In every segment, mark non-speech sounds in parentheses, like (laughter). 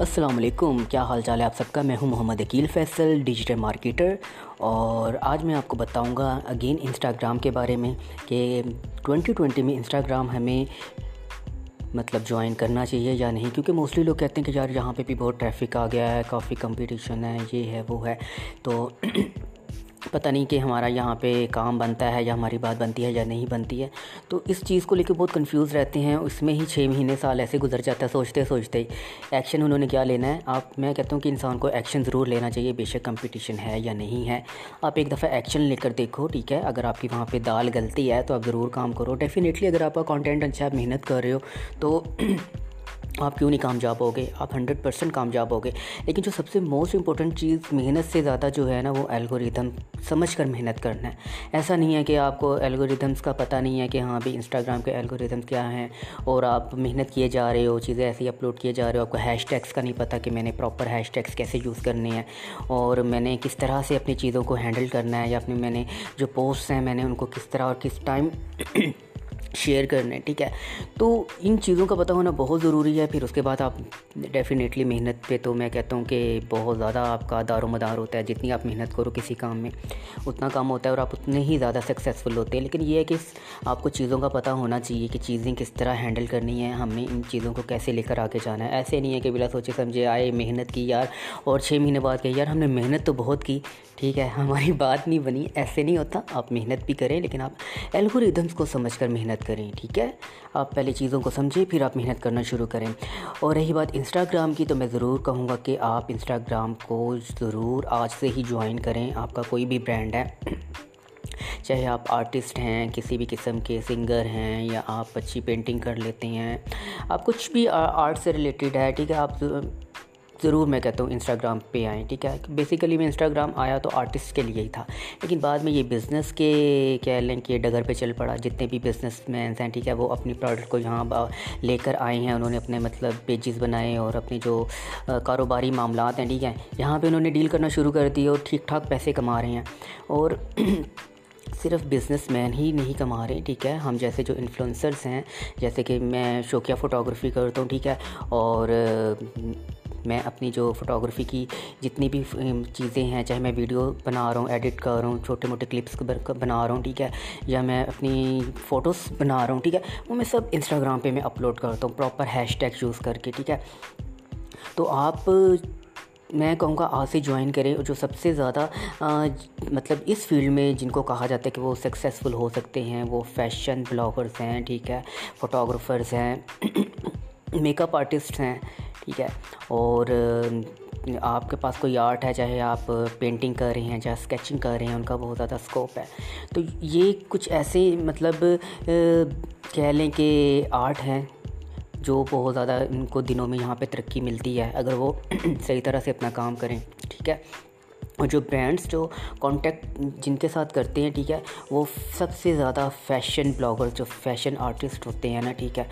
السلام علیکم، کیا حال چال ہے آپ سب کا؟ میں ہوں محمد عقیل فیصل ڈیجیٹل مارکیٹر اور آج میں آپ کو بتاؤں گا اگین انسٹاگرام کے بارے میں کہ ٹوئنٹی ٹوئنٹی میں انسٹاگرام ہمیں مطلب جوائن کرنا چاہیے یا نہیں؟ کیونکہ موسٹلی لوگ کہتے ہیں کہ یار یہاں پہ بھی بہت ٹریفک آ گیا ہے، کافی کمپٹیشن ہے، یہ ہے، وہ ہے۔ تو پتہ نہیں کہ ہمارا یہاں پہ کام بنتا ہے یا ہماری بات بنتی ہے یا نہیں بنتی ہے۔ تو اس چیز کو لے کے بہت کنفیوز رہتے ہیں۔ اس میں ہی چھ مہینے سال ایسے گزر جاتا ہے سوچتے سوچتے ہی۔ ایکشن انہوں نے کیا لینا ہے؟ آپ، میں کہتا ہوں کہ انسان کو ایکشن ضرور لینا چاہیے، بے شک کمپٹیشن ہے یا نہیں ہے۔ آپ ایک دفعہ ایکشن لے کر دیکھو، ٹھیک ہے؟ اگر آپ کی وہاں پہ دال غلطی ہے تو آپ ضرور کام کرو۔ ڈیفینیٹلی اگر آپ کا کانٹینٹ اچھا محنت کر رہے ہو، تو آپ کیوں نہیں کامیاب ہوگے؟ آپ ہنڈریڈ پرسینٹ کامیاب ہوگے۔ لیکن جو سب سے موسٹ امپورٹنٹ چیز محنت سے زیادہ جو ہے نا وہ الگوریدم سمجھ کر محنت کرنا ہے۔ ایسا نہیں ہے کہ آپ کو الگوریدمس کا پتہ نہیں ہے کہ ہاں بھی انسٹاگرام کے الگوریدمس کیا ہیں اور آپ محنت کیے جا رہے ہو، چیزیں ایسی اپلوڈ کیے جا رہے ہو، آپ کو ہیش ٹیکس کا نہیں پتہ کہ میں نے پراپر ہیش ٹیکس کیسے یوز کرنے ہیں اور میں نے کس طرح سے اپنی چیزوں کو ہینڈل کرنا ہے یا اپنی میں نے جو پوسٹس ہیں میں نے ان کو کس طرح اور کس ٹائم شیئر کرنے ٹھیک ہے؟ تو ان چیزوں کا پتہ ہونا بہت ضروری ہے، پھر اس کے بعد آپ ڈیفینیٹلی محنت پہ تو میں کہتا ہوں کہ بہت زیادہ آپ کا دار و مدار ہوتا ہے، جتنی آپ محنت کرو کسی کام میں، اتنا کام ہوتا ہے اور آپ اتنے ہی زیادہ سکسیزفل ہوتے ہیں۔ لیکن یہ ہے کہ آپ کو چیزوں کا پتہ ہونا چاہیے کہ چیزیں کس طرح ہینڈل کرنی ہے ہم نے ان چیزوں کو کیسے لے کر آگے جانا ہے۔ ایسے نہیں ہے کہ بلا سوچے سمجھے، آئے محنت کی یار اور چھ مہینے بعد کہ یار ہم نے محنت تو بہت کی، ٹھیک ہے، ہماری بات نہیں بنی، ایسے نہیں ہوتا۔ آپ محنت بھی کریں، لیکن آپ الگوریدمس کو سمجھ کر محنت کریں، ٹھیک ہے؟ آپ پہلے چیزوں کو سمجھیں، پھر آپ محنت کرنا شروع کریں۔ اور رہی بات انسٹاگرام کی، تو میں ضرور کہوں گا کہ آپ انسٹاگرام کو ضرور آج سے ہی جوائن کریں۔ آپ کا کوئی بھی برانڈ ہے، چاہے آپ آرٹسٹ ہیں، کسی بھی قسم کے سنگر ہیں، یا آپ اچھی پینٹنگ کر لیتے ہیں، آپ کچھ بھی آرٹ سے ریلیٹڈ ہے، ٹھیک ہے؟ آپ ضرور میں کہتا ہوں انسٹاگرام پہ آئیں، ٹھیک ہے؟ بیسیکلی میں انسٹاگرام آیا تو آرٹسٹ کے لیے ہی تھا۔ لیکن بعد میں یہ بزنس کے کہہ لیں کہ ڈگر پہ چل پڑا۔ جتنے بھی بزنس مینس ہیں، ٹھیک ہے، وہ اپنی پروڈکٹ کو یہاں لے کر آئے ہیں۔ انہوں نے اپنے مطلب پیجز بنائے اور اپنے جو کاروباری معاملات ہیں، ٹھیک ہے؟ یہاں پہ انہوں نے ڈیل کرنا شروع کر دی اور ٹھیک ٹھاک پیسے کما رہے ہیں۔ اور (clears throat) صرف بزنس مین ہی نہیں کما رہے، ٹھیک ہے؟ ہم جیسے جو انفلوئنسرس ہیں، جیسے کہ میں شوقیہ فوٹوگرافی کرتا ہوں، ٹھیک ہے؟ اور میں اپنی جو فوٹوگرافی کی جتنی بھی چیزیں ہیں، چاہے میں ویڈیو بنا رہا ہوں ایڈٹ کر رہا ہوں، چھوٹے موٹے کلپس بنا رہا ہوں، ٹھیک ہے؟ یا میں اپنی فوٹوز بنا رہا ہوں، ٹھیک ہے؟ وہ میں سب انسٹاگرام پہ میں اپلوڈ کرتا ہوں پراپر ہیش ٹیگ یوز کر کے، ٹھیک ہے؟ تو آپ، میں کہوں گا آج سے جوائن کریں، جو سب سے زیادہ مطلب اس فیلڈ میں جن کو کہا جاتا ہے کہ وہ سکسیزفل ہو سکتے ہیں، وہ فیشن بلاگرس ہیں، ٹھیک ہے؟ فوٹوگرافرز ہیں میک اپ آرٹسٹ ہیں ٹھیک ہے۔ اور آپ کے پاس کوئی آرٹ ہے، چاہے آپ پینٹنگ کر رہے ہیں، چاہے اسکیچنگ کر رہے ہیں، ان کا بہت زیادہ اسکوپ ہے۔ تو یہ کچھ ایسے مطلب کہہ لیں کہ آرٹ ہیں جو بہت زیادہ ان کو دنوں میں یہاں پہ ترقی ملتی ہے، اگر وہ (clears throat) صحیح طرح سے اپنا کام کریں، ٹھیک ہے۔ اور جو برانڈس جو کانٹیکٹ جن کے ساتھ کرتے ہیں، ٹھیک ہے، وہ سب سے زیادہ فیشن بلاگر جو فیشن آرٹسٹ ہوتے ہیں نا، ٹھیک ہے۔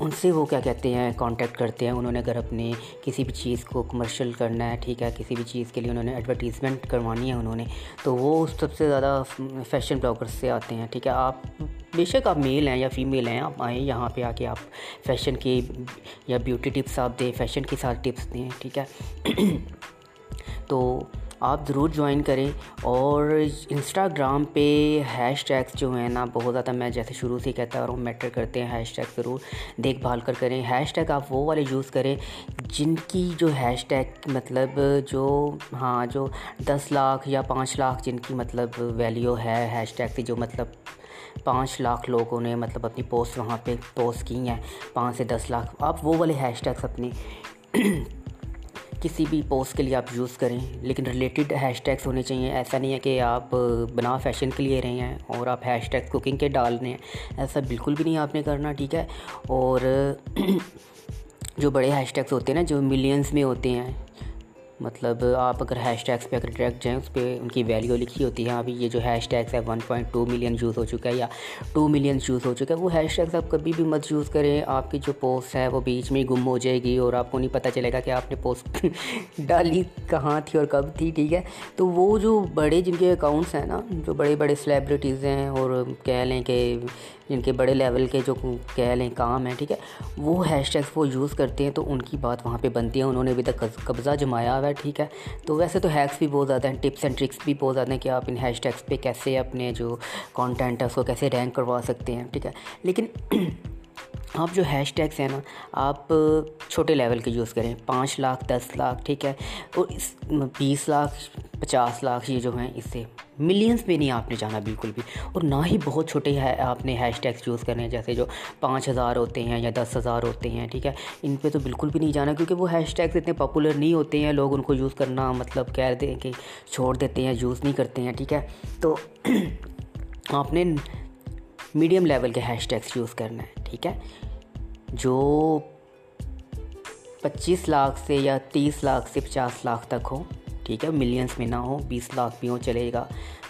ان سے وہ کیا کہتے ہیں کانٹیکٹ کرتے ہیں۔ انہوں نے اگر اپنے کسی بھی چیز کو کمرشل کرنا ہے، ٹھیک ہے، کسی بھی چیز کے لیے انہوں نے ایڈورٹیزمنٹ کروانی ہے انہوں نے، تو وہ سب سے زیادہ فیشن بلاگرس سے آتے ہیں۔ ٹھیک ہے، آپ بے شک آپ میل ہیں یا فیمیل ہیں، آپ آئیں یہاں پہ آ کے آپ فیشن کی یا بیوٹی ٹپس آپ دیں فیشن کے ساتھ ٹپس دیں، ٹھیک ہے۔ تو آپ ضرور جوائن کریں اور انسٹاگرام پہ ہیش ٹیگس جو ہیں نا، بہت زیادہ میں جیسے شروع سے کہتا رہا ہوں، میٹر کرتے ہیں ہیش ٹیگ ضرور دیکھ بھال کر کریں۔ ہیش ٹیگ آپ وہ والے یوز کریں جن کی جو ہیش ٹیگ مطلب جو ہاں جو دس لاکھ یا پانچ لاکھ جن کی مطلب ویلیو ہے ہیش ٹیگ سے، جو مطلب پانچ لاکھ لوگوں نے مطلب اپنی پوسٹ وہاں پہ پوسٹ کی ہیں، پانچ سے دس لاکھ، آپ وہ والے ہیش ٹیگس اپنی کسی بھی پوسٹ کے لیے آپ یوز کریں، لیکن ریلیٹڈ ہیش ٹیگس ہونے چاہیے۔ ایسا نہیں ہے کہ آپ بنا فیشن کے لیے رہے ہیں اور آپ ہیش ٹیگ کوکنگ کے ڈال رہے ہیں ایسا بالکل بھی نہیں آپ نے کرنا، ٹھیک ہے؟ اور (clears throat) جو بڑے ہیش ٹیگس ہوتے ہیں نا، جو ملینس میں ہوتے ہیں مطلب آپ اگر ہیش ٹیگس پہ اگر ڈائریکٹ جائیں، اس پہ ان کی ویلیو لکھی ہوتی ہے ابھی یہ جو ہیش ٹیگس ہے one point two million use ہو چکا ہے یا ٹو ملین یوز ہو چکا ہے وہ ہیش ٹیگس آپ کبھی بھی مت یوز کریں۔ آپ کی جو پوسٹ ہے وہ بیچ میں گم ہو جائے گی اور آپ کو نہیں پتہ چلے گا کہ آپ نے پوسٹ (laughs) ڈالی کہاں تھی اور کب تھی، ٹھیک ہے؟ تو وہ جو بڑے جن کے اکاؤنٹس ہیں نا، جو بڑے بڑے سلیبریٹیز ہیں اور کہہ لیں کہ جن کے بڑے لیول کے جو کہہ لیں کام ہیں، ٹھیک ہے، وہ ہیش ٹیگس وہ یوز کرتے ہیں تو ان کی بات وہاں پہ بنتی ہے، انہوں نے ابھی تک قبضہ جمایا ہوا ہے، ٹھیک ہے۔ تو ویسے تو ہیکس بھی بہت زیادہ ہیں ٹپس اینڈ ٹرکس بھی بہت زیادہ ہیں کہ آپ ان ہیش ٹیگس پہ کیسے اپنے جو کانٹینٹ ہے، اس کو کیسے رینک کروا سکتے ہیں، ٹھیک ہے۔ لیکن آپ جو ہیش ٹیگس ہیں نا، آپ چھوٹے لیول کے یوز کریں. پانچ لاکھ، دس لاکھ، ٹھیک ہے. اور اس بیس لاکھ، پچاس لاکھ یہ جو ہیں، اس سے ملینس میں نہیں آپ نے جانا بالکل بھی. اور نہ ہی بہت چھوٹے آپ نے ہیش ٹیگس یوز کرنے ہیں، جیسے جو پانچ ہزار ہوتے ہیں یا دس ہزار ہوتے ہیں، ٹھیک ہے. ان پہ تو بالکل بھی نہیں جانا، کیونکہ وہ ہیش ٹیگس اتنے پاپولر نہیں ہوتے ہیں. لوگ ان کو یوز کرنا مطلب کہہ دیں کہ چھوڑ دیتے ہیں یوز نہیں کرتے ہیں، ٹھیک ہے. تو (clears throat) آپ نے میڈیم لیول کے ہیش ٹیگس یوز کرنا ہے ٹھیک ہے. جو پچیس لاکھ سے یا تیس لاکھ سے پچاس لاکھ تک ہو، ٹھیک ہے ملینس میں نہ ہو، بیس لاکھ بھی ہو چلے گا،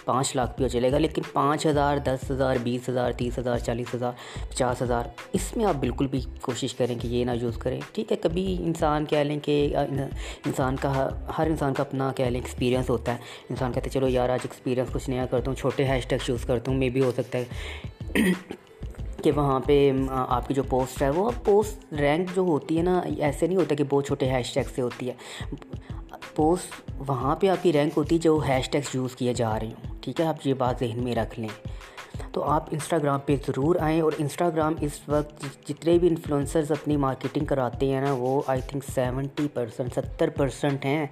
پانچ لاکھ بھی ہو چلے گا، لیکن پانچ ہزار، دس ہزار، بیس ہزار، تیس ہزار، چالیس ہزار، پچاس ہزار، اس میں آپ بالکل بھی کوشش کریں کہ یہ نہ یوز کریں، ٹھیک ہے، کبھی انسان کہہ لیں کہ انسان کا ہر انسان کا اپنا کہہ لیں ایکسپیرینس ہوتا ہے، انسان کہتے چلو یار آج ایکسپیرینس کچھ نیا کرتا ہوں چھوٹے ہیش ٹیگ یوز کرتا ہوں مے بھی ہو سکتا ہے۔ کہ وہاں پہ آپ کی جو پوسٹ ہے، وہ پوسٹ رینک جو ہوتی ہے نا، ایسے نہیں ہوتا کہ بہت چھوٹے ہیش ٹیگ سے ہوتی ہے۔ پوسٹ وہاں پہ آپ کی رینک ہوتی ہے جو ہیش ٹیگس یوز کیے جا رہے ہوں، ٹھیک ہے؟ آپ یہ بات ذہن میں رکھ لیں۔ تو آپ انسٹاگرام پہ ضرور آئیں اور انسٹاگرام اس وقت جتنے بھی انفلوئنسرز اپنی مارکیٹنگ کراتے ہیں نا، وہ آئی تھنک سیونٹی پرسنٹ ستر پرسنٹ ہیں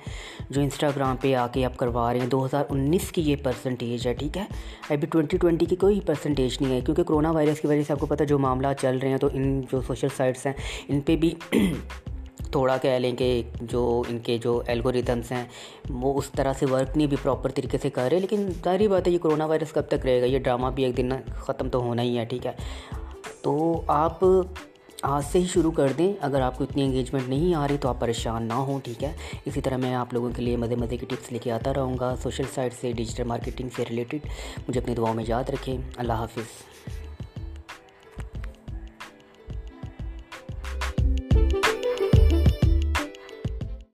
جو انسٹاگرام پہ آ کے آپ کروا رہے ہیں۔ دو ہزار انیس کی یہ پرسنٹیج ہے، ٹھیک ہے؟ ابھی ٹوئنٹی ٹوئنٹی کی کوئی پرسنٹیج نہیں ہے، کیونکہ کرونا وائرس کی وجہ سے آپ کو پتہ جو معاملات چل رہے ہیں تو ان جو سوشل سائٹس ہیں، ان پہ بھی تھوڑا کہہ لیں کہ جو ان کے جو الگوریتمس ہیں، وہ اس طرح سے ورک نہیں بھی پراپر طریقے سے کر رہے، لیکن ظاہری بات ہے یہ کرونا وائرس کب تک رہے گا؟ یہ ڈرامہ بھی ایک دن ختم تو ہونا ہی ہے، ٹھیک ہے۔ تو آپ آج سے ہی شروع کر دیں۔ اگر آپ کو اتنی انگیجمنٹ نہیں آ رہی تو آپ پریشان نہ ہوں، ٹھیک ہے۔ اسی طرح میں آپ لوگوں کے لیے مزے مزے کی ٹپس لے کے آتا رہوں گا۔ سوشل سائٹ سے ڈیجیٹل مارکیٹنگ سے ریلیٹڈ مجھے اپنی دعاؤں میں یاد رکھیں۔ اللہ حافظ۔